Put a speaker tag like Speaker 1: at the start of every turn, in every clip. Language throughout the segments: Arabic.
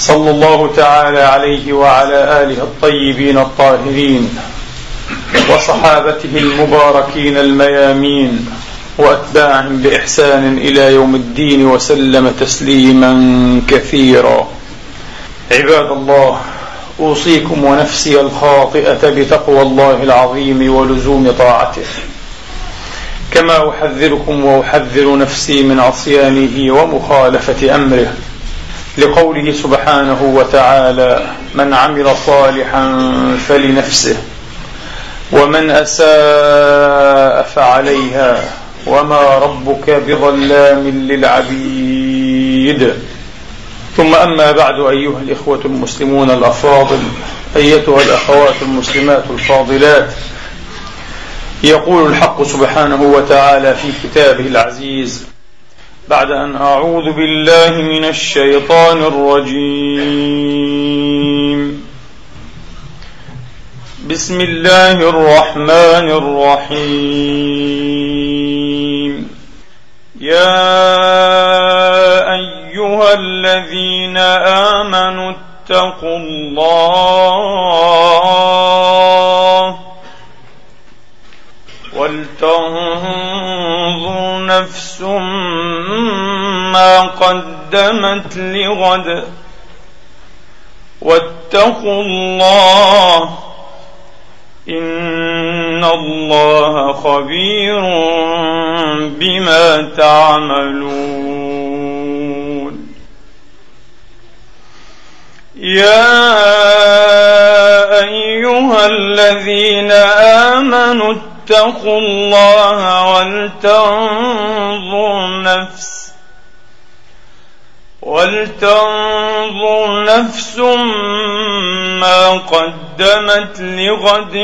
Speaker 1: صلى الله تعالى عليه وعلى اله الطيبين الطاهرين وصحابته المباركين الميامين واتباعهم باحسان الى يوم الدين وسلم تسليما كثيرا عباد الله اوصيكم ونفسي الخاطئه بتقوى الله العظيم ولزوم طاعته كما احذركم واحذر نفسي من عصيانه ومخالفه امره لقوله سبحانه وتعالى من عمل صالحا فلنفسه ومن اساء فعليها وما ربك بظلام للعبيد ثم اما بعد ايها الاخوه المسلمون الافاضل ايتها الاخوات المسلمات الفاضلات يقول الحق سبحانه وتعالى في كتابه العزيز بعد أن أعوذ بالله من الشيطان الرجيم بسم الله الرحمن الرحيم يا أيها الذين آمنوا اتقوا الله ولتنظر نفس ما قدمت لغد واتقوا الله إن الله خبير بما تعملون يا أيها الذين آمنوا اتقوا الله ولتنظر نفس ولتنظر نفس ما قدمت لغد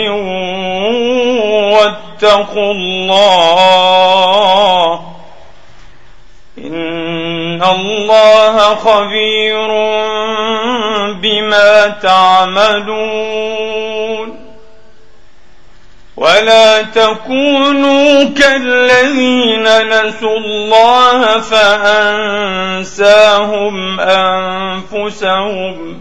Speaker 1: واتقوا الله إن الله خبير بما تعملون ولا تكونوا كالذين نسوا الله فأنساهم أنفسهم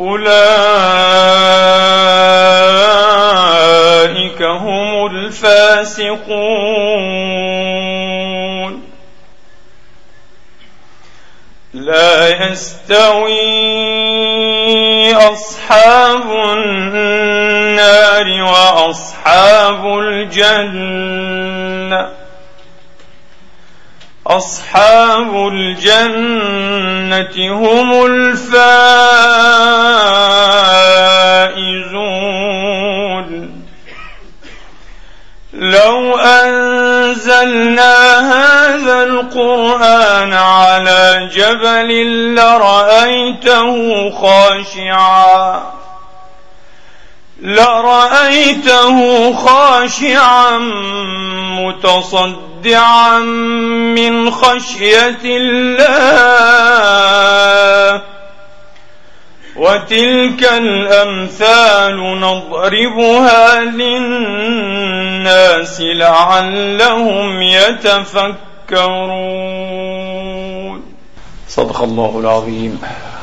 Speaker 1: أولئك هم الفاسقون لا يستوي أصحاب النار وأصحاب الجنة أصحاب الجنة هم الفائزون خاشعا لرأيته خاشعا متصدعا من خشية الله وتلك الأمثال نضربها للناس لعلهم يتفكرون صدق الله العظيم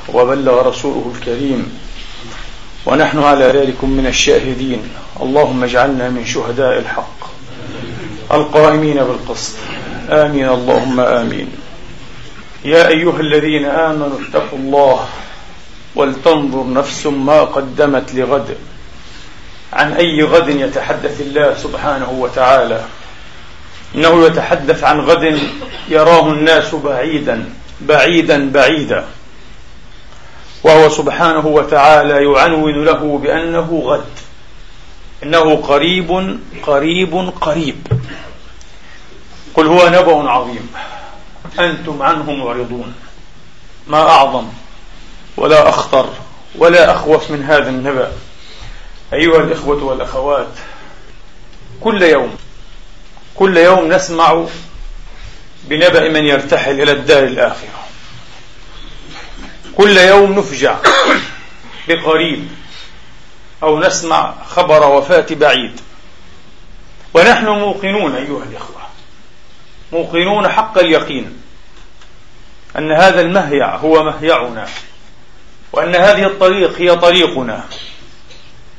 Speaker 1: وبلغ رسوله الكريم ونحن على ذلك من الشاهدين اللهم اجعلنا من شهداء الحق القائمين بالقسط آمين اللهم آمين يا أيها الذين آمنوا اتقوا الله ولتنظر نفس ما قدمت لغد عن أي غد يتحدث الله سبحانه وتعالى إنه يتحدث عن غد يراه الناس بعيدا بعيدا بعيدا وهو سبحانه وتعالى يعنون له بأنه غد إنه قريب قريب قريب قل هو نبأ عظيم أنتم عنه معرضون ما أعظم ولا أخطر ولا أخوف من هذا النبأ أيها الإخوة والأخوات كل يوم كل يوم نسمع بنبأ من يرتحل إلى الدار الآخرة كل يوم نفجع بقريب أو نسمع خبر وفاة بعيد ونحن موقنون أيها الإخوة موقنون حق اليقين أن هذا المهيع هو مهيعنا وأن هذه الطريق هي طريقنا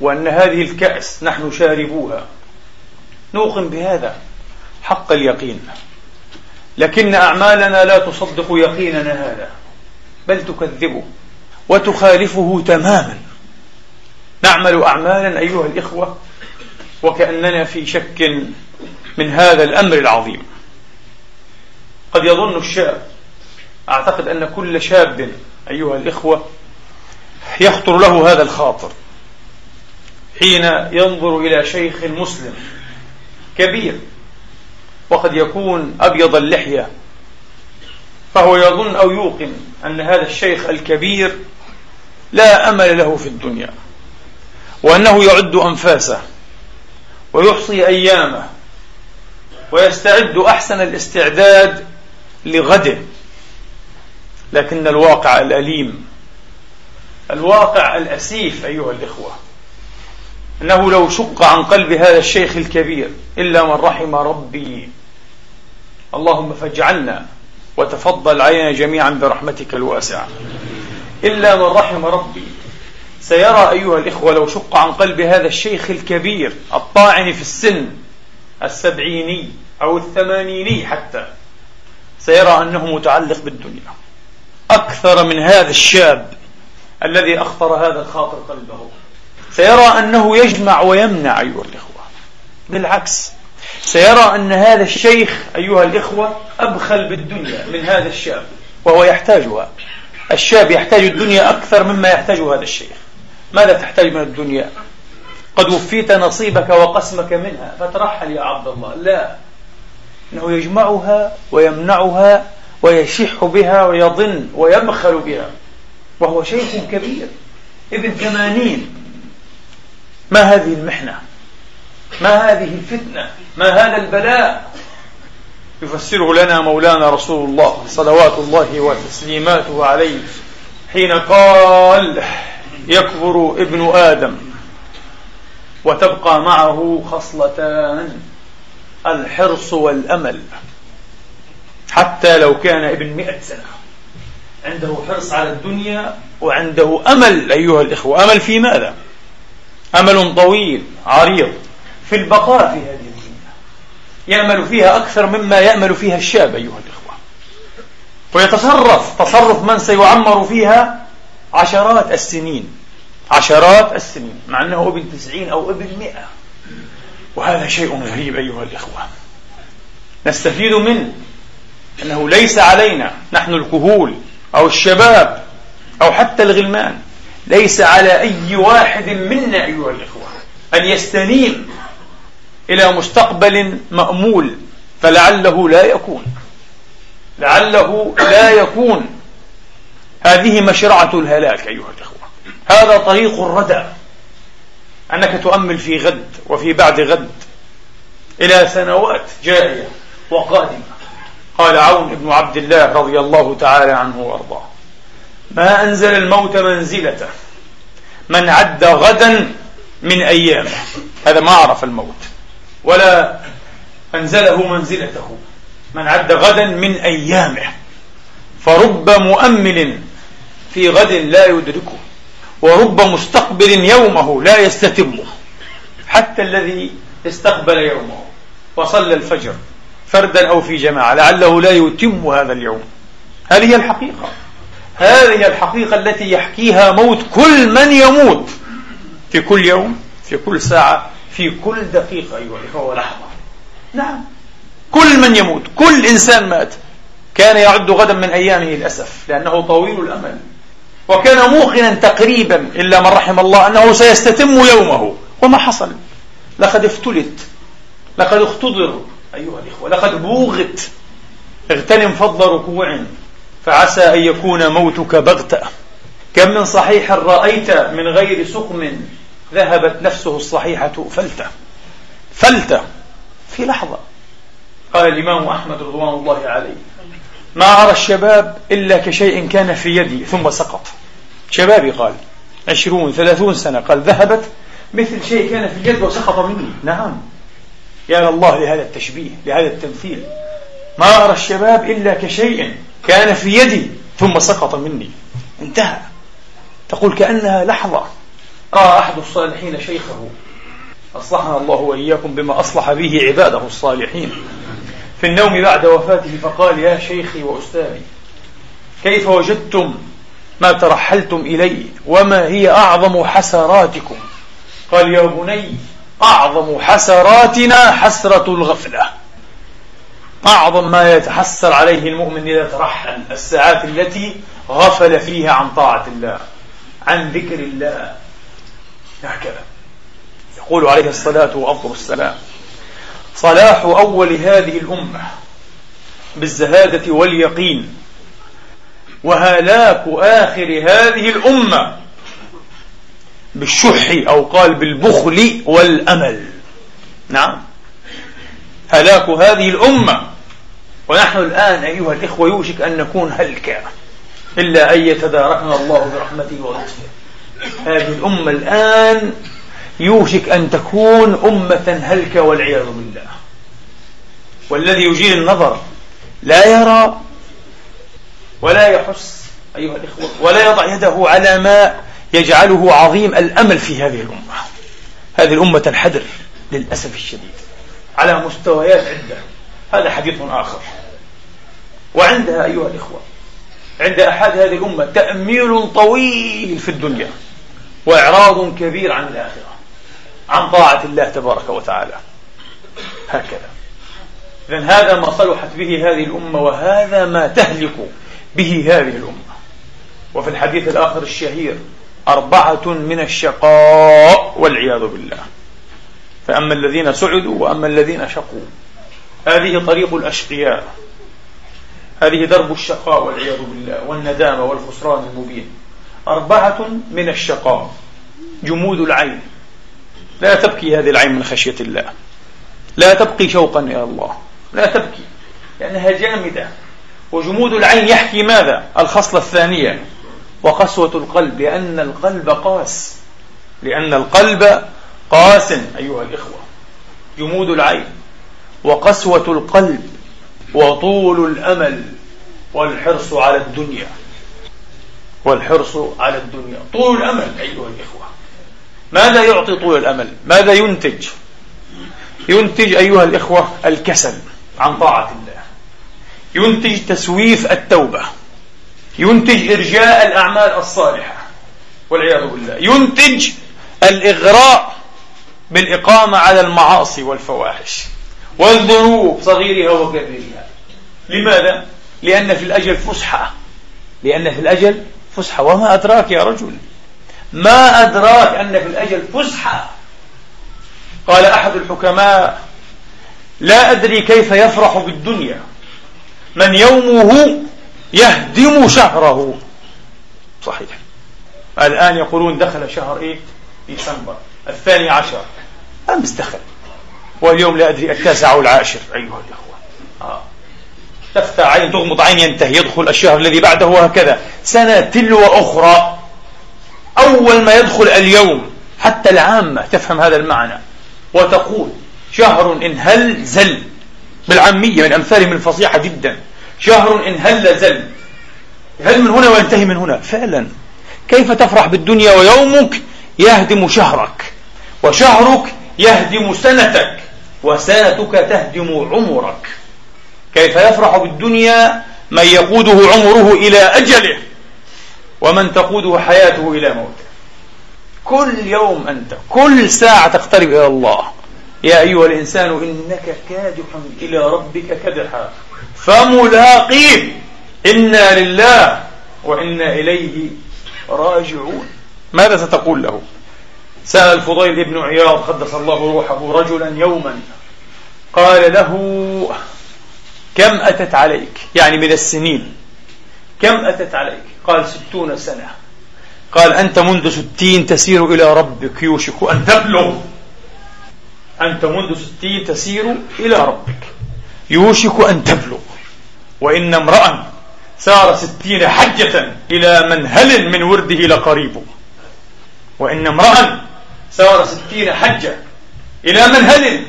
Speaker 1: وأن هذه الكأس نحن شاربوها نوقن بهذا حق اليقين لكن أعمالنا لا تصدق يقيننا هذا بل تكذبه وتخالفه تماما نعمل أعمالا أيها الإخوة وكأننا في شك من هذا الأمر العظيم قد يظن الشاب أعتقد أن كل شاب أيها الإخوة يخطر له هذا الخاطر حين ينظر إلى شيخ مسلم كبير وقد يكون أبيض اللحية فهو يظن أو يوقن أن هذا الشيخ الكبير لا أمل له في الدنيا وأنه يعد أنفاسه ويحصي أيامه ويستعد أحسن الاستعداد لغده لكن الواقع الأليم الواقع الأسيف أيها الإخوة أنه لو شق عن قلب هذا الشيخ الكبير إلا من رحم ربي اللهم فاجعلنا وتفضل علينا جميعا برحمتك الواسعة إلا من رحم ربي سيرى أيها الإخوة لو شق عن قلب هذا الشيخ الكبير الطاعن في السن السبعيني أو الثمانيني حتى سيرى أنه متعلق بالدنيا أكثر من هذا الشاب الذي أخطر هذا الخاطر قلبه سيرى أنه يجمع ويمنع أيها الإخوة بالعكس سيرى أن هذا الشيخ أيها الإخوة أبخل بالدنيا من هذا الشاب وهو يحتاجها الشاب يحتاج الدنيا أكثر مما يحتاج هذا الشيخ ماذا تحتاج من الدنيا قد وفيت نصيبك وقسمك منها فترحل يا عبد الله لا إنه يجمعها ويمنعها ويشح بها ويضن ويبخل بها وهو شيخ كبير ابن ثمانين ما هذه المحنة ما هذه الفتنة ما هذا البلاء يفسره لنا مولانا رسول الله صلوات الله وتسليماته عليه حين قال يكبر ابن آدم وتبقى معه خصلتان الحرص والأمل حتى لو كان ابن مئة سنة عنده حرص على الدنيا وعنده أمل أيها الإخوة أمل في ماذا؟ أمل طويل عريض في البقاء في هذه يأمل فيها أكثر مما يأمل فيها الشاب أيها الإخوة ويتصرف تصرف من سيعمر فيها عشرات السنين عشرات السنين مع أنه ابن تسعين أو ابن مئة وهذا شيء غريب أيها الإخوة نستفيد منه أنه ليس علينا نحن الكهول أو الشباب أو حتى الغلمان ليس على أي واحد منا أيها الإخوة أن يستنيم إلى مستقبل مأمول فلعله لا يكون لعله لا يكون هذه مشرعة الهلاك أيها الأخوة هذا طريق الردى أنك تؤمل في غد وفي بعد غد إلى سنوات جارية وقادمة قال عون بن عبد الله رضي الله تعالى عنه وأرضاه ما أنزل الموت منزلته من عد غدا من أيامه هذا ما عرف الموت ولا أنزله منزلته من عد غدا من أيامه فرب مؤمل في غد لا يدركه ورب مستقبل يومه لا يستتمه حتى الذي استقبل يومه وصلى الفجر فردا أو في جماعة لعله لا يتم هذا اليوم هذه الحقيقة هذه الحقيقة التي يحكيها موت كل من يموت في كل يوم في كل ساعة في كل دقيقة أيها الإخوة ولحظة نعم كل من يموت كل إنسان مات كان يعد غدا من أيامه للأسف لأنه طويل الأمل وكان موقنا تقريبا إلا من رحم الله أنه سيستتم يومه وما حصل لقد افتلت لقد اختضر أيها الإخوة لقد بوغت اغتنم فضل ركوع فعسى أن يكون موتك بغتة كم من صحيح رأيت من غير سقم ذهبت نفسه الصحيحة فلتة فلتة في لحظة قال الإمام أحمد رضوان الله عليه ما أرى الشباب إلا كشيء كان في يدي ثم سقط شبابي قال عشرون ثلاثون سنة قال ذهبت مثل شيء كان في اليد وسقط مني نعم يا الله لهذا التشبيه لهذا التمثيل ما أرى الشباب إلا كشيء كان في يدي ثم سقط مني انتهى تقول كأنها لحظة رأى أحد الصالحين شيخه أصلحنا الله وإياكم بما أصلح به عباده الصالحين في النوم بعد وفاته فقال يا شيخي وأستاذي كيف وجدتم ما ترحلتم إليه وما هي أعظم حسراتكم قال يا بني أعظم حسراتنا حسرة الغفلة أعظم ما يتحسر عليه المؤمن إذا ترحل الساعات التي غفل فيها عن طاعة الله عن ذكر الله هكذا يقول عليه الصلاة وأفضل السلام صلاح أول هذه الأمة بالزهادة واليقين وهلاك آخر هذه الأمة بالشح أو قال بالبخل والأمل نعم هلاك هذه الأمة ونحن الآن أيها الإخوة يوشك أن نكون هلكا إلا أن يتداركنا الله برحمته ولطفه هذه الأمة الآن يوشك أن تكون أمة هلكة والعياذ بالله والذي يجيل النظر لا يرى ولا يحس أيها الإخوة ولا يضع يده على ما يجعله عظيم الأمل في هذه الأمة هذه الأمة تنحدر للأسف الشديد على مستويات عدة هذا حديث آخر وعندها أيها الإخوة عند أحد هذه الأمة تأميل طويل في الدنيا وإعراض كبير عن الآخرة عن طاعة الله تبارك وتعالى هكذا إذا هذا ما صلحت به هذه الأمة وهذا ما تهلك به هذه الأمة وفي الحديث الآخر الشهير أربعة من الشقاء والعياذ بالله فأما الذين سعدوا وأما الذين شقوا هذه طريق الأشقياء هذه درب الشقاء والعياذ بالله والندامة والخسران المبين أربعة من الشقاء جمود العين لا تبكي هذه العين من خشية الله لا تبكي شوقا إلى الله لا تبكي لأنها جامدة وجمود العين يحكي ماذا الخصلة الثانية وقسوة القلب لأن القلب قاس لأن القلب قاس أيها الإخوة جمود العين وقسوة القلب وطول الأمل والحرص على الدنيا والحرص على الدنيا طول الأمل أيها الإخوة ماذا يعطي طول الأمل ماذا ينتج ينتج أيها الإخوة الكسل عن طاعة الله ينتج تسويف التوبة ينتج إرجاء الأعمال الصالحة والعياذ بالله ينتج الإغراء بالإقامة على المعاصي والفواحش والذنوب صغيرها وكبيرها لماذا؟ لأن في الأجل فسحة لأن في الأجل فسحة وما أدراك يا رجل ما أدراك أن في الأجل فسحة قال أحد الحكماء لا أدري كيف يفرح بالدنيا من يومه يهدم شهره صحيح الآن يقولون دخل شهر إيه؟ ديسمبر الثاني عشر أمس دخل واليوم لا أدري التاسع أو العاشر أيها الأخوة آه. تفتح عين تغمض عين ينتهي يدخل الشهر الذي بعده وهكذا سنة تلو أخرى أول ما يدخل اليوم حتى العامة تفهم هذا المعنى وتقول شهر إن هل زل بالعامية من أمثالهم الفصيحة جدا شهر إن هل زل هل من هنا وينتهي من هنا فعلا كيف تفرح بالدنيا ويومك يهدم شهرك وشهرك يهدم سنتك وسنتك تهدم عمرك كيف يفرح بالدنيا من يقوده عمره إلى أجله ومن تقوده حياته إلى موته كل يوم أنت كل ساعة تقترب إلى الله يا أيها الإنسان إنك كادح إلى ربك كدحا فملاقيه إنا لله وإنا إليه راجعون ماذا ستقول له سأل الفضيل بن عياض قدس الله روحه رجلا يوما قال له كم أتت عليك يعني من السنين كم أتت عليك قال ستون سنة قال أنت منذ ستين تسير إلى ربك يوشك أن تبلغ أنت منذ ستين تسير إلى ربك يوشك أن تبلغ وإن امرأ سار ستين حجة إلى منهل من ورده لقريب وإن امرأ سار ستين حجة إلى منهل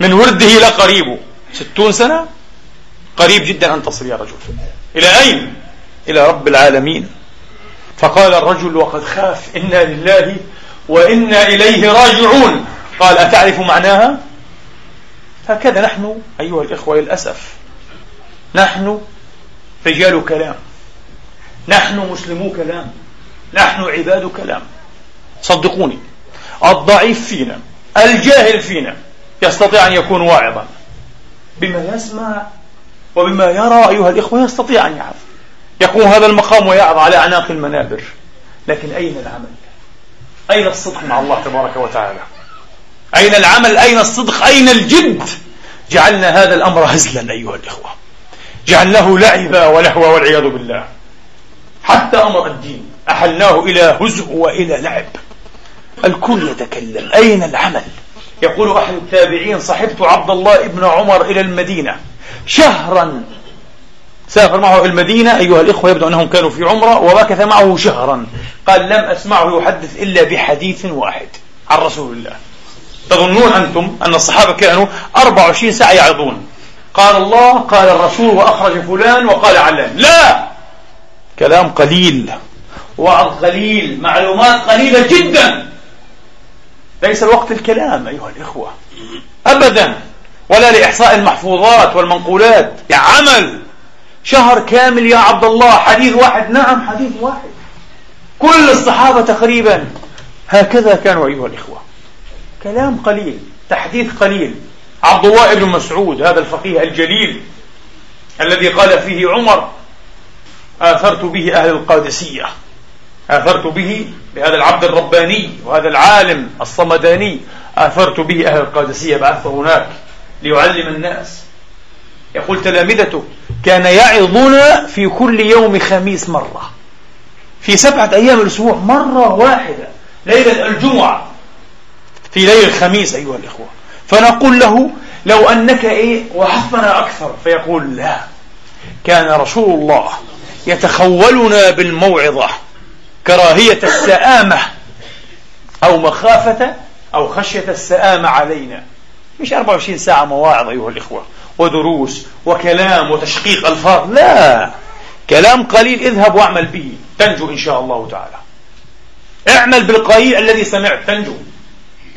Speaker 1: من ورده لقريب ستون سنة قريب جدا أن تصل يا رجل إلى أين؟ إلى رب العالمين فقال الرجل وقد خاف إنا لله وإنا إليه راجعون قال أتعرف معناها؟ هكذا نحن أيها الإخوة للأسف نحن رجال كلام نحن مسلمو كلام نحن عباد كلام صدقوني الضعيف فينا الجاهل فينا يستطيع أن يكون واعظا بما يسمع وبما يرى أيها الإخوة يستطيع أن يعرف يقوم هذا المقام ويعظ على أعناق المنابر لكن أين العمل أين الصدق مع الله تبارك وتعالى أين العمل أين الصدق أين الجد جعلنا هذا الأمر هزلا أيها الإخوة جعلناه لعبا ولهوا والعياذ بالله حتى أمر الدين أحلناه إلى هزء وإلى لعب الكل يتكلم أين العمل يقول أحد التابعين صحبت عبد الله بن عمر إلى المدينة شهرا سافر معه المدينة أيها الإخوة يبدو أنهم كانوا في عمرة ومكث معه شهرا قال لم أسمعه يحدث إلا بحديث واحد عن رسول الله تظنون أنتم أن الصحابة كانوا 24 ساعة يعظون قال الله قال الرسول وأخرج فلان وقال علان لا كلام قليل وعظ قليل معلومات قليلة جدا ليس الوقت الكلام أيها الإخوة أبدا ولا لإحصاء المحفوظات والمنقولات عمل شهر كامل يا عبد الله حديث واحد نعم حديث واحد كل الصحابة تقريبا هكذا كانوا أيها الإخوة كلام قليل تحديث قليل عبد الله بن مسعود هذا الفقيه الجليل الذي قال فيه عمر آثرت به أهل القادسية آثرت به بهذا العبد الرباني وهذا العالم الصمداني آثرت به أهل القادسية بعثه هناك ليعلم الناس يقول تلامذته كان يعظنا في كل يوم خميس مرة في سبعة أيام الأسبوع مرة واحدة ليلة الجمعة في ليل الخميس أيها الإخوة فنقول له لو أنك إيه وحفنا أكثر فيقول لا كان رسول الله يتخولنا بالموعظة كراهية السآمة أو مخافة أو خشية السآمة علينا مش 24 ساعة مواعظ أيها الإخوة ودروس وكلام وتشقيق ألفاظ لا كلام قليل اذهب واعمل به تنجو إن شاء الله تعالى اعمل بالقليل الذي سمعت تنجو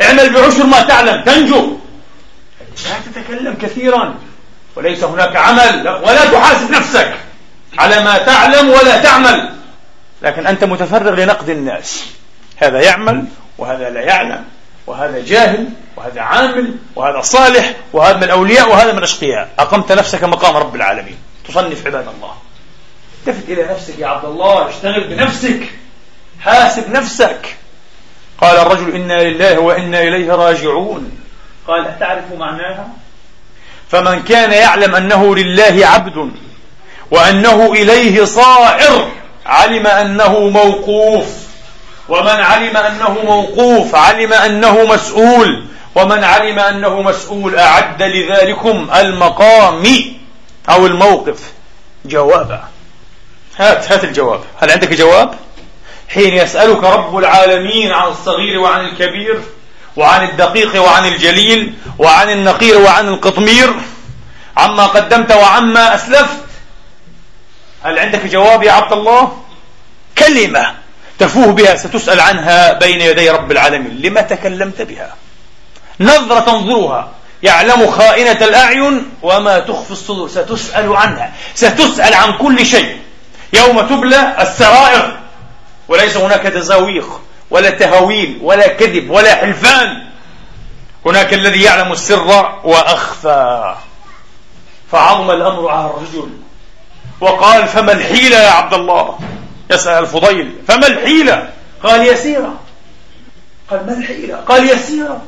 Speaker 1: اعمل بعشر ما تعلم تنجو لا تتكلم كثيرا وليس هناك عمل ولا تحاسب نفسك على ما تعلم ولا تعمل لكن أنت متفرغ لنقد الناس هذا يعمل وهذا لا يعلم وهذا جاهل وهذا عامل وهذا صالح وهذا من الأولياء وهذا من الأشقياء أقمت نفسك مقام رب العالمين تصنف عباد الله التفت إلى نفسك يا عبد الله اشتغل بنفسك حاسب نفسك قال الرجل إنا لله وإنا إليه راجعون قال أتعرف معناها فمن كان يعلم أنه لله عبد وأنه إليه صائر علم أنه موقوف ومن علم أنه موقوف علم أنه مسؤول ومن علم أنه مسؤول أعد لذلكم المقام أو الموقف جوابا هات هات الجواب هل عندك جواب حين يسألك رب العالمين عن الصغير وعن الكبير وعن الدقيق وعن الجليل وعن النقير وعن القطمير عما قدمت وعما أسلفت هل عندك جواب يا عبد الله كلمة تفوه بها ستسأل عنها بين يدي رب العالمين لما تكلمت بها نظرة تنظرها يعلم خائنة الأعين وما تخفي الصدور ستسأل عنها ستسأل عن كل شيء يوم تبلى السرائر وليس هناك تزاويق ولا تهاويل ولا كذب ولا حلفان هناك الذي يعلم السر وأخفى فعظم الأمر على الرجل وقال فما الحيلة يا عبد الله يسأل الفضيل فما الحيلة قال يسيرة قال ما الحيلة قال يسيرة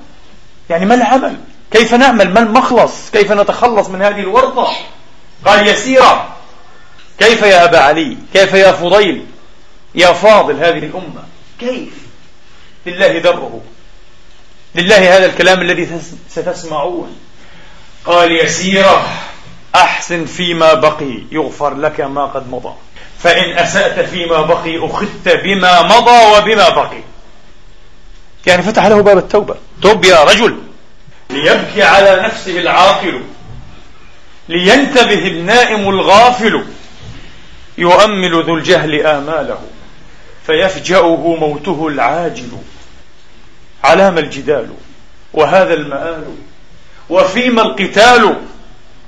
Speaker 1: يعني ما العمل كيف نعمل ما المخلص كيف نتخلص من هذه الورطة قال يسيرة كيف يا أبا علي كيف يا فضيل يا فاضل هذه الأمة كيف لله ذره لله هذا الكلام الذي ستسمعون قال يسيرة أحسن فيما بقي يغفر لك ما قد مضى فإن أسأت فيما بقي أخذت بما مضى وبما بقي يعني فتح له باب التوبة توب يا رجل ليبكي على نفسه العاقل لينتبه النائم الغافل يؤمل ذو الجهل آماله فيفجأه موته العاجل علام الجدال وهذا المآل وفيما القتال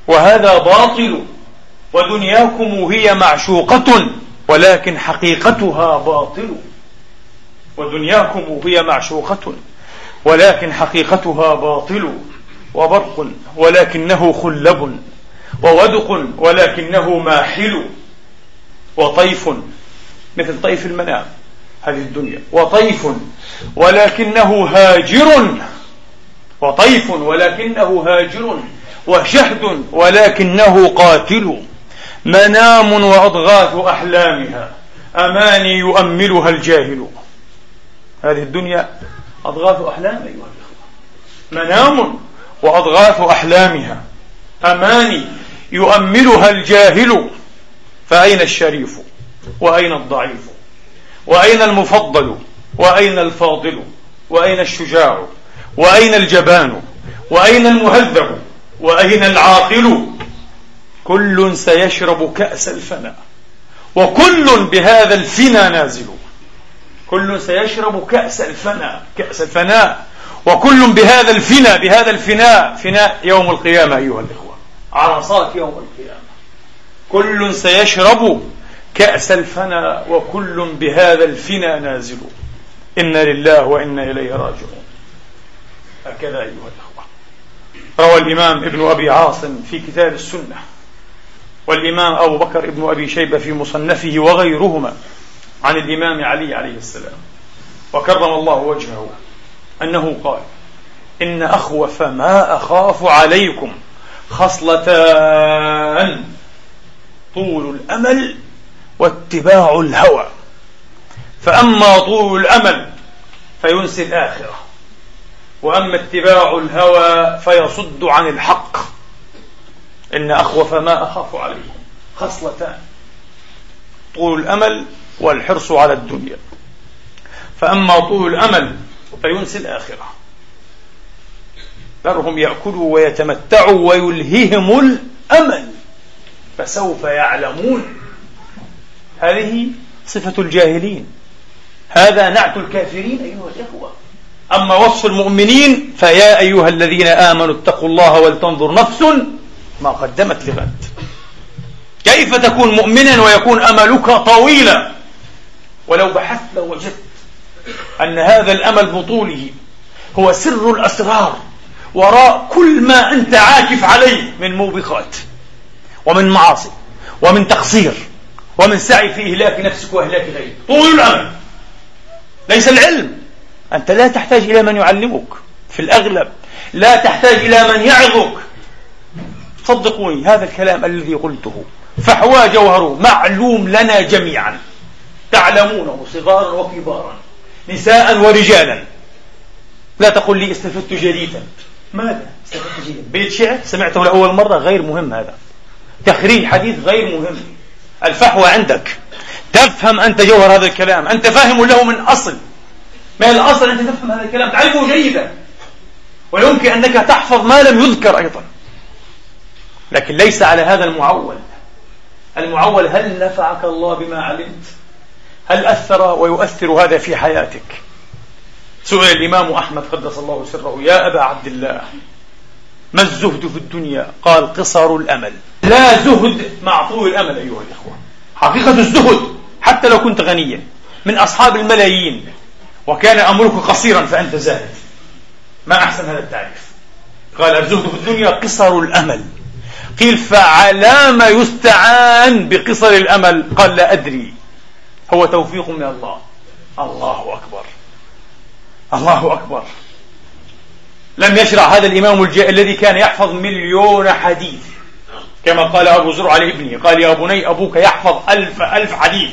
Speaker 1: وهذا باطل ودنياكم هي معشوقة ولكن حقيقتها باطل ودنياكم هي معشوقة ولكن حقيقتها باطل وبرق ولكنه خلب وودق ولكنه ماحل وطيف مثل طيف المنام هذه الدنيا وطيف ولكنه هاجر وطيف ولكنه هاجر وشهد ولكنه قاتل منام وأضغاث أحلامها أماني يؤملها الجاهل هذه الدنيا أضغاث أحلام أيها الإخوة منام وأضغاث أحلامها أماني يؤملها الجاهل فأين الشريف وأين الضعيف وأين المفضل وأين الفاضل وأين الشجاع وأين الجبان وأين المهذب وأين العاقل كل سيشرب كأس الفناء وكل بهذا الفنا نازل كل سيشرب كأس الفناء كأس الفناء وكل بهذا الفنا بهذا الفناء فناء يوم القيامة أيها الإخوة عرصات يوم القيامة كل سيشرب كأس الفناء وكل بهذا الفنا نازل إنا لله وإنا إليه راجعون هكذا أيها الأخوة روى الإمام ابن أبي عاصم في كتاب السنة والإمام أبو بكر ابن أبي شيبة في مصنفه وغيرهما عن الإمام علي عليه السلام وكرم الله وجهه أنه قال إن أخوف ما أخاف عليكم خصلتان طول الأمل واتباع الهوى فأما طول الأمل فينسي الآخرة وأما اتباع الهوى فيصد عن الحق إن أخوف ما أخاف عليكم خصلتان طول الأمل والحرص على الدنيا فأما طول الأمل فينسي الآخرة ذرهم يأكلوا ويتمتعوا ويلههم الأمل فسوف يعلمون هذه صفة الجاهلين هذا نعت الكافرين أيها الإخوة أما وصف المؤمنين فيا أيها الذين آمنوا اتقوا الله ولتنظر نفس ما قدمت لغد كيف تكون مؤمنا ويكون أملك طويلا ولو بحثت لوجدت أن هذا الأمل بطوله هو سر الأسرار وراء كل ما أنت عاكف عليه من موبقات ومن معاصي ومن تقصير ومن سعي في إهلاك نفسك وإهلاك غيرك طول الأمل ليس العلم أنت لا تحتاج إلى من يعلمك في الأغلب لا تحتاج إلى من يعظك صدقوني هذا الكلام الذي قلته فحوى جوهره معلوم لنا جميعا تعلمونه صغارا وكبارا نساء ورجالا لا تقل لي استفدت جديدا ماذا استفدت جديدا بيت شعر سمعته لأول مرة غير مهم هذا تخريج حديث غير مهم الفحوى عندك تفهم أنت جوهر هذا الكلام أنت فاهم له من أصل ما الأصل أنت تفهم هذا الكلام تعرفه جيدا ويمكن أنك تحفظ ما لم يذكر أيضا لكن ليس على هذا المعول المعول هل نفعك الله بما علمت هل أثر ويؤثر هذا في حياتك سئل الإمام أحمد قدس الله سره يا أبا عبد الله ما الزهد في الدنيا قال قصر الأمل لا زهد مع طول الأمل أيها الإخوة حقيقة الزهد حتى لو كنت غنيا من أصحاب الملايين وكان أمرك قصيرا فأنت زاهد ما أحسن هذا التعريف قال الزهد في الدنيا قصر الأمل قيل فعلى ما يستعان بقصر الأمل قال لا أدري هو توفيق من الله الله أكبر الله أكبر لم يشرع هذا الإمام الجاء الذي كان يحفظ مليون حديث كما قال أبو زرع لابنه قال يا بني أبوك يحفظ ألف ألف حديث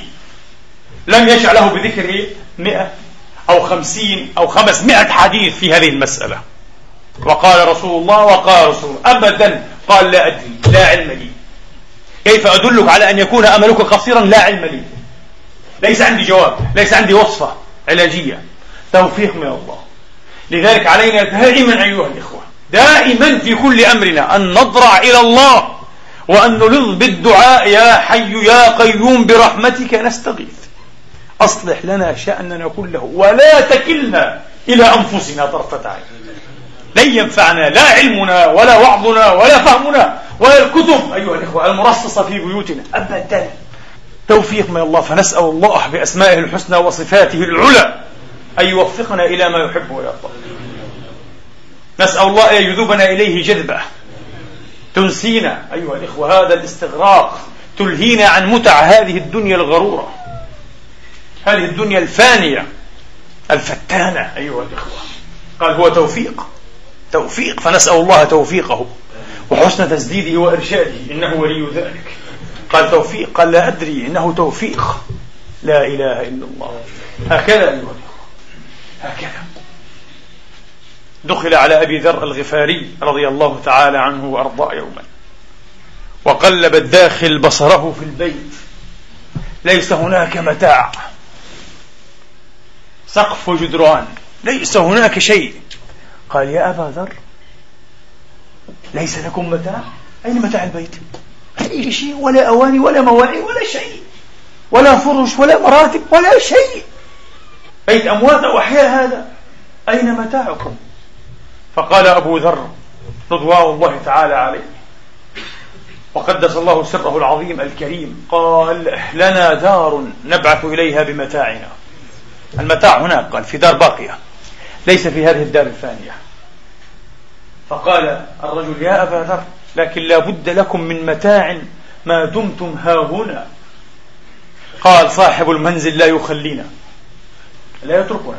Speaker 1: لم يشرع له بذكر مئة أو خمسين أو خمسمائة حديث في هذه المسألة وقال رسول الله وقال رسول أبدا قال لا أدري لا علم لي كيف أدلك على أن يكون أملك قصيرا لا علم لي ليس عندي جواب ليس عندي وصفة علاجية توفيق من الله لذلك علينا دائما أيها الإخوة دائما في كل أمرنا أن نضرع إلى الله وأن نلظ بالدعاء يا حي يا قيوم برحمتك نستغيث أصلح لنا شأننا كله ولا تكلنا إلى أنفسنا طرفة عين لن ينفعنا لا علمنا ولا وعظنا ولا فهمنا ولا الكتب أيها الإخوة المرصصة في بيوتنا أبدا توفيق من الله فنسأل الله بأسمائه الحسنى وصفاته العلى أن يوفقنا إلى ما يحب ويرضى نسأل الله أن يذوبنا إليه جذبة تنسينا أيها الإخوة هذا الاستغراق تلهينا عن متع هذه الدنيا الغرورة هذه الدنيا الفانية الفتانة أيها الإخوة قال هو توفيق التوفيق فنسأل الله توفيقه وحسن تسديده وإرشاده إنه ولي ذلك قال توفيق قال لا أدري إنه توفيق لا إله إلا الله هكذا أيها الأخوة هكذا دخل على أبي ذر الغفاري رضي الله تعالى عنه وأرضاه يوما وقلب الداخل بصره في البيت ليس هناك متاع سقف وجدران ليس هناك شيء قال يا أبا ذر ليس لكم متاع أين متاع البيت أي شيء ولا أواني ولا مواعي ولا شيء ولا فرش ولا مراتب ولا شيء بيت أموات أو أحياء هذا أين متاعكم فقال أبو ذر رضوان الله تعالى عليه وقدس الله سره العظيم الكريم قال لنا دار نبعث إليها بمتاعنا المتاع هناك قال في دار باقية ليس في هذه الدار الفانية فقال الرجل يا أبا ذر لكن لا بد لكم من متاع ما دمتم ها هنا قال صاحب المنزل لا يخلينا لا يتركنا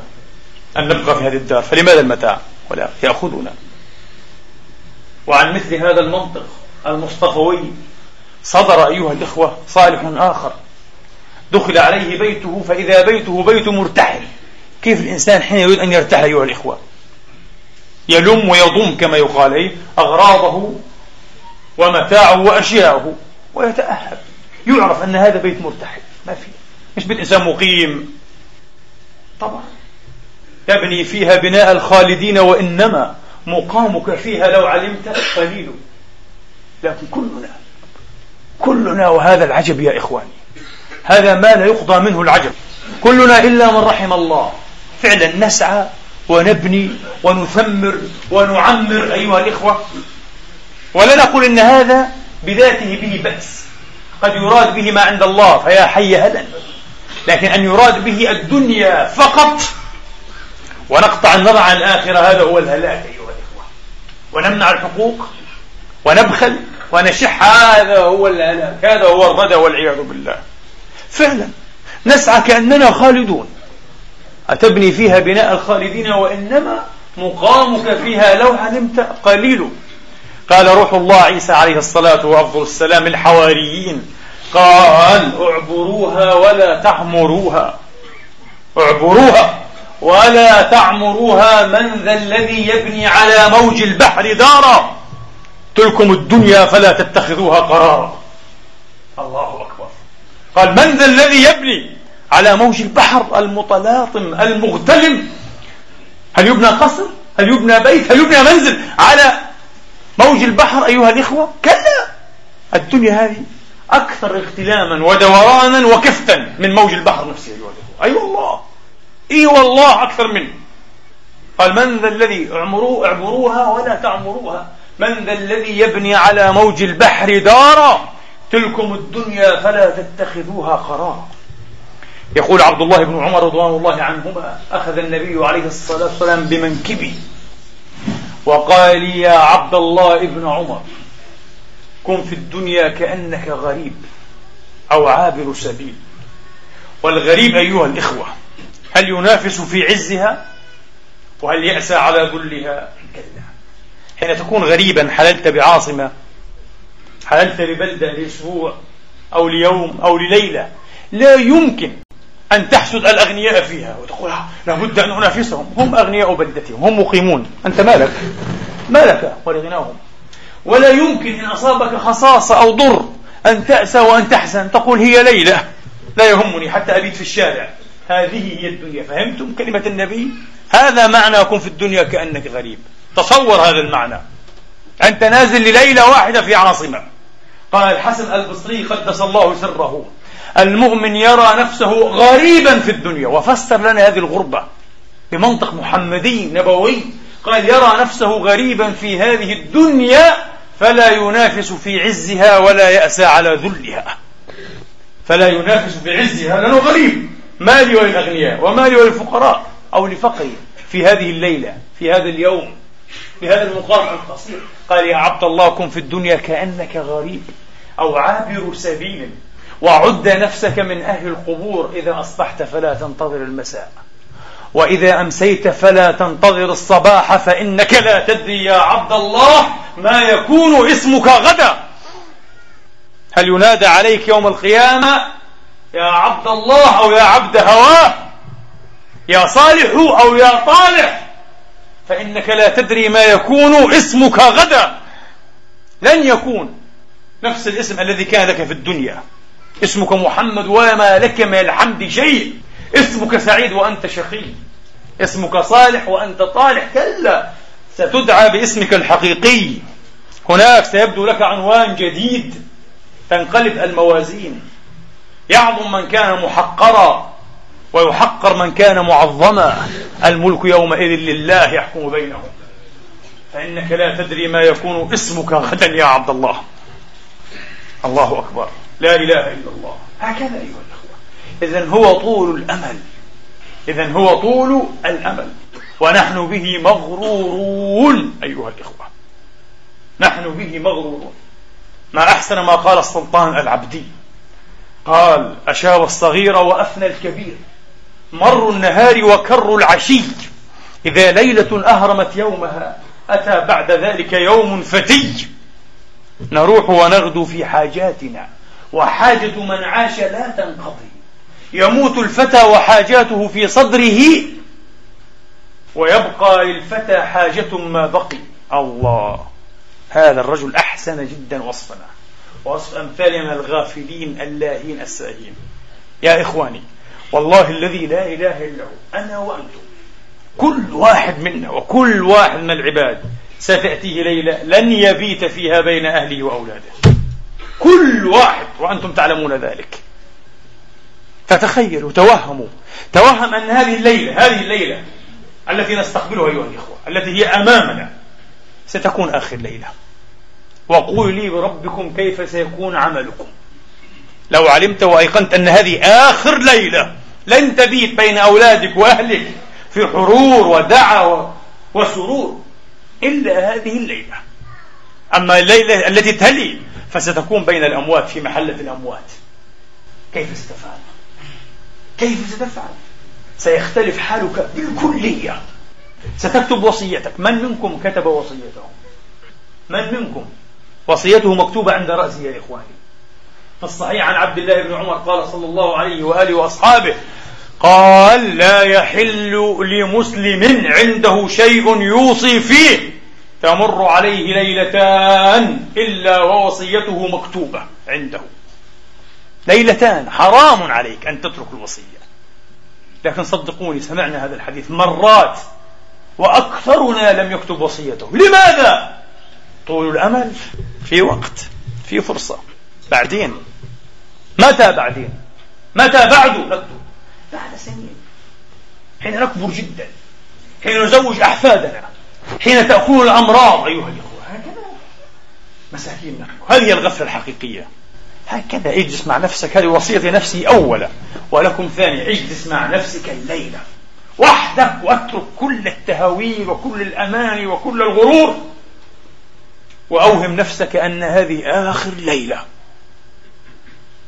Speaker 1: أن نبقى في هذه الدار فلماذا المتاع ولا يأخذنا وعن مثل هذا المنطق المصطفوي صدر أيها الإخوة صالح آخر دخل عليه بيته فإذا بيته بيت مرتحل كيف الإنسان حين يريد أن يرتاح أيها الإخوة يلم ويضم كما يقال أغراضه ومتاعه وأشياءه ويتأهب يعرف أن هذا بيت مرتحل ما في مش بيت إنسان مقيم طبعا تبني فيها بناء الخالدين وإنما مقامك فيها لو علمت قليل لكن كلنا كلنا وهذا العجب يا إخواني هذا ما لا يقضى منه العجب كلنا إلا من رحم الله فعلا نسعى ونبني ونثمر ونعمر أيها الإخوة ولا نقول إن هذا بذاته به بأس قد يراد به ما عند الله فيا حي هلا لكن أن يراد به الدنيا فقط ونقطع النظر عن الآخرة هذا هو الهلاك أيها الإخوة ونمنع الحقوق ونبخل ونشح هذا هو الهلاك هذا هو الردى والعياذ بالله فعلا نسعى كأننا خالدون أتبني فيها بناء الخالدين وإنما مقامك فيها لو علمت قليل قال روح الله عيسى عليه الصلاة وأفضل السلام الحواريين قال اعبروها ولا تعمروها اعبروها ولا تعمروها من ذا الذي يبني على موج البحر دارا تلكم الدنيا فلا تتخذوها قرارا الله أكبر قال من ذا الذي يبني على موج البحر المتلاطم المغتلم هل يبنى قصر هل يبنى بيت هل يبنى منزل على موج البحر أيها الإخوة كلا الدنيا هذه أكثر اغتلاما ودورانا وكفتا من موج البحر نفسه أيها الإخوة أي أيوة والله إي أيوة والله أكثر منه قال من ذا الذي اعمروا اعمروها ولا تعمروها من ذا الذي يبني على موج البحر دارا تلكم الدنيا فلا تتخذوها قرارا يقول عبد الله بن عمر رضوان الله عنهما أخذ النبي عليه الصلاة والسلام بمنكبي وقال لي يا عبد الله بن عمر كن في الدنيا كأنك غريب أو عابر سبيل والغريب أيها الإخوة هل ينافس في عزها وهل يأسى على ذلها كلا حين تكون غريبا حللت بعاصمة حللت ببلدة لأسبوع أو ليوم أو لليلة لا يمكن أن تحسد الأغنياء فيها وتقول آه، لابد أن أنافسهم هم أغنياء بلدتهم هم مقيمون أنت مالك مالك ولغناهم ولا يمكن إن أصابك خصاصة أو ضر أن تأسى وأن تحزن تقول هي ليلة لا يهمني حتى أبيت في الشارع هذه هي الدنيا فهمتم كلمة النبي هذا معنى كن في الدنيا كأنك غريب تصور هذا المعنى أنت نازل لليلة واحدة في عاصمة قال الحسن البصري قدس الله سره المؤمن يرى نفسه غريبا في الدنيا وفسر لنا هذه الغربة بمنطق محمدي نبوي قال يرى نفسه غريبا في هذه الدنيا فلا ينافس في عزها ولا يأسى على ذلها فلا ينافس في عزها لأنه غريب مالي وللأغنياء ومالي وللفقراء أو لفقري في هذه الليلة في هذا اليوم في هذا المقام القصير قال يا عبد الله كن في الدنيا كأنك غريب أو عابر سبيل وعد نفسك من أهل القبور إذا أصبحت فلا تنتظر المساء وإذا أمسيت فلا تنتظر الصباح فإنك لا تدري يا عبد الله ما يكون اسمك غدا هل ينادى عليك يوم القيامة يا عبد الله أو يا عبد هواه يا صالح أو يا طالح فإنك لا تدري ما يكون اسمك غدا لن يكون نفس الاسم الذي كان لك في الدنيا اسمك محمد وما لك من الحمد شيء اسمك سعيد وأنت شقي اسمك صالح وأنت طالح كلا ستدعى باسمك الحقيقي هناك سيبدو لك عنوان جديد تنقلب الموازين يعظم من كان محقرا ويحقر من كان معظما الملك يومئذ لله يحكم بينهم فإنك لا تدري ما يكون اسمك غدا يا عبد الله الله أكبر لا إله إلا الله هكذا أيها الأخوة إذا هو طول الأمل إذا هو طول الأمل ونحن به مغرورون أيها الإخوة نحن به مغرورون ما أحسن ما قال السلطان العبدي قال أشاب الصغير وأفنى الكبير مر النهار وكر العشي إذا ليلة أهرمت يومها أتى بعد ذلك يوم فتي نروح ونغدو في حاجاتنا وحاجة من عاش لا تنقضي يموت الفتى وحاجاته في صدره ويبقى للفتى حاجة ما بقي الله هذا الرجل أحسن جدا وصفنا ووصف أمثالنا الغافلين اللاهين الساهين يا إخواني والله الذي لا إله إلا هو أنا وأنتم كل واحد منا وكل واحد من العباد ستأتيه ليلة لن يبيت فيها بين أهله وأولاده كل واحد وأنتم تعلمون ذلك تتخيلوا توهموا توهم أن هذه الليلة هذه الليلة التي نستقبلها أيها الإخوة التي هي أمامنا ستكون آخر ليلة وقولوا لي بربكم كيف سيكون عملكم لو علمت وأيقنت أن هذه آخر ليلة لن تبيت بين أولادك وأهلك في حرور ودعوة وسرور إلا هذه الليلة أما الليلة التي تلي فستكون بين الأموات في محلة الأموات كيف ستفعل؟ كيف ستفعل؟ سيختلف حالك بالكلية ستكتب وصيتك من منكم كتب وصيته؟ من منكم وصيته مكتوبة عند رأسي يا إخواني في الصحيح عن عبد الله بن عمر قال صلى الله عليه وآله وأصحابه قال لا يحل لمسلم عنده شيء يوصي فيه تمر عليه ليلتان إلا ووصيته مكتوبة عنده ليلتان حرام عليك أن تترك الوصية لكن صدقوني سمعنا هذا الحديث مرات وأكثرنا لم يكتب وصيته لماذا؟ طول الأمل في وقت في فرصة بعدين متى بعدين متى بعد نكتب بعد سنين حين نكبر جدا حين نزوج أحفادنا حين تأكل الأمراض أيها الإخوة هكذا مساكين نحن هذه الغفلة الحقيقية هكذا اجلس مع نفسك هذه وصية نفسي أولا ولكم ثانيا اجلس مع نفسك الليلة وحدك واترك كل التهاويل وكل الأماني وكل الغرور وأوهم نفسك أن هذه آخر ليلة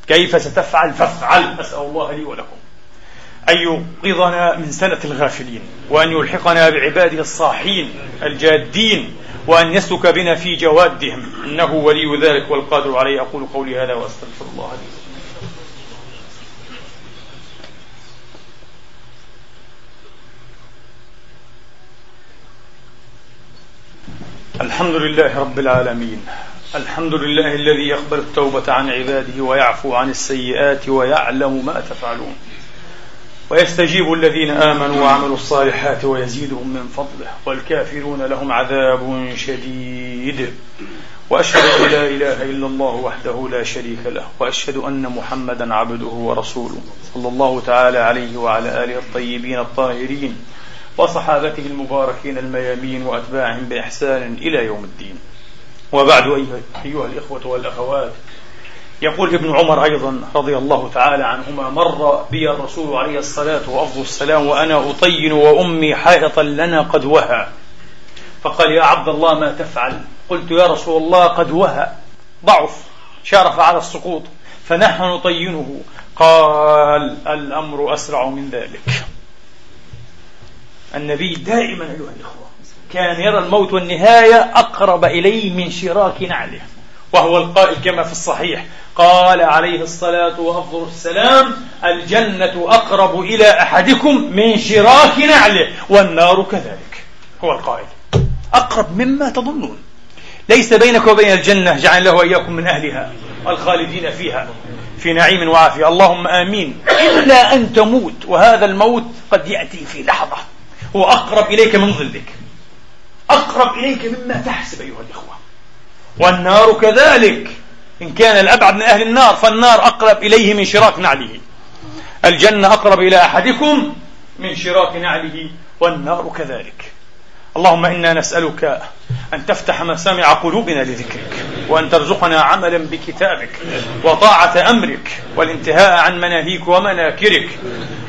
Speaker 1: كيف ستفعل فافعل أسأل الله لي ولكم أن يوقظنا من سنة الغافلين وأن يلحقنا بعباده الصاحين الجادين وأن يسلك بنا في جوادهم إنه ولي ذلك والقادر عليه أقول قولي هذا وأستغفر الله لي الحمد لله رب العالمين الحمد لله الذي يقبل التوبة عن عباده ويعفو عن السيئات ويعلم ما تفعلون ويستجيب الذين آمنوا وعملوا الصالحات ويزيدهم من فضله والكافرون لهم عذاب شديد وأشهد أن لا إله إلا الله وحده لا شريك له وأشهد أن محمدا عبده ورسوله صلى الله تعالى عليه وعلى آله الطيبين الطاهرين وصحابته المباركين الميامين وأتباعهم بإحسان إلى يوم الدين وبعد أيها الإخوة والأخوات يقول ابن عمر أيضا رضي الله تعالى عنهما مر بي الرسول عليه الصلاة وأفضل السلام وأنا أطين وأمي حائطا لنا قد وهى فقال يا عبد الله ما تفعل قلت يا رسول الله قد وهى ضعف شارف على السقوط فنحن نطينه قال الأمر أسرع من ذلك النبي دائما أيها الإخوة كان يرى الموت والنهاية أقرب إليه من شراك نعله وهو القائل كما في الصحيح قال عليه الصلاة وأفضل السلام الجنة أقرب إلى أحدكم من شراك نعله والنار كذلك هو القائل أقرب مما تظنون ليس بينك وبين الجنة جعل له إياكم من أهلها الخالدين فيها في نعيم وعافية اللهم آمين إلا أن تموت وهذا الموت قد يأتي في لحظة هو أقرب إليك من ظلك أقرب إليك مما تحسب أيها الإخوة والنار كذلك إن كان الأبعد من أهل النار فالنار أقرب إليه من شراك نعله الجنة أقرب إلى أحدكم من شراك نعله والنار كذلك اللهم إنا نسألك أن تفتح مسامع قلوبنا لذكرك وأن ترزقنا عملا بكتابك وطاعة أمرك والانتهاء عن مناهيك ومناكرك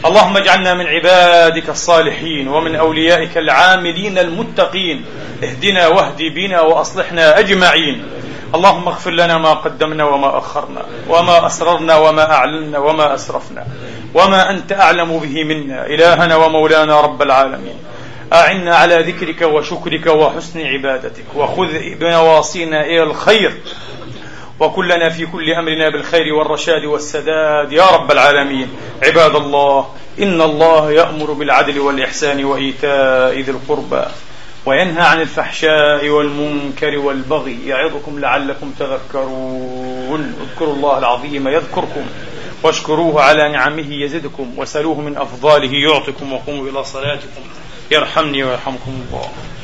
Speaker 1: اللهم اجعلنا من عبادك الصالحين ومن أوليائك العاملين المتقين اهدنا واهد بنا وأصلحنا أجمعين اللهم اغفر لنا ما قدمنا وما أخرنا وما أسررنا وما أعلنا وما أسرفنا وما أنت أعلم به منا إلهنا ومولانا رب العالمين أعنا على ذكرك وشكرك وحسن عبادتك وخذ بنواصينا إلى الخير وكلنا في كل أمرنا بالخير والرشاد والسداد يا رب العالمين عباد الله إن الله يأمر بالعدل والإحسان وإيتاء ذي القربى وينهى عن الفحشاء والمنكر والبغي يعظكم لعلكم تذكرون اذكروا الله العظيم يذكركم واشكروه على نعمه يزدكم وسلوه من أفضاله يعطكم وقوموا إلى صلاتكم يرحمني ويرحمكم الله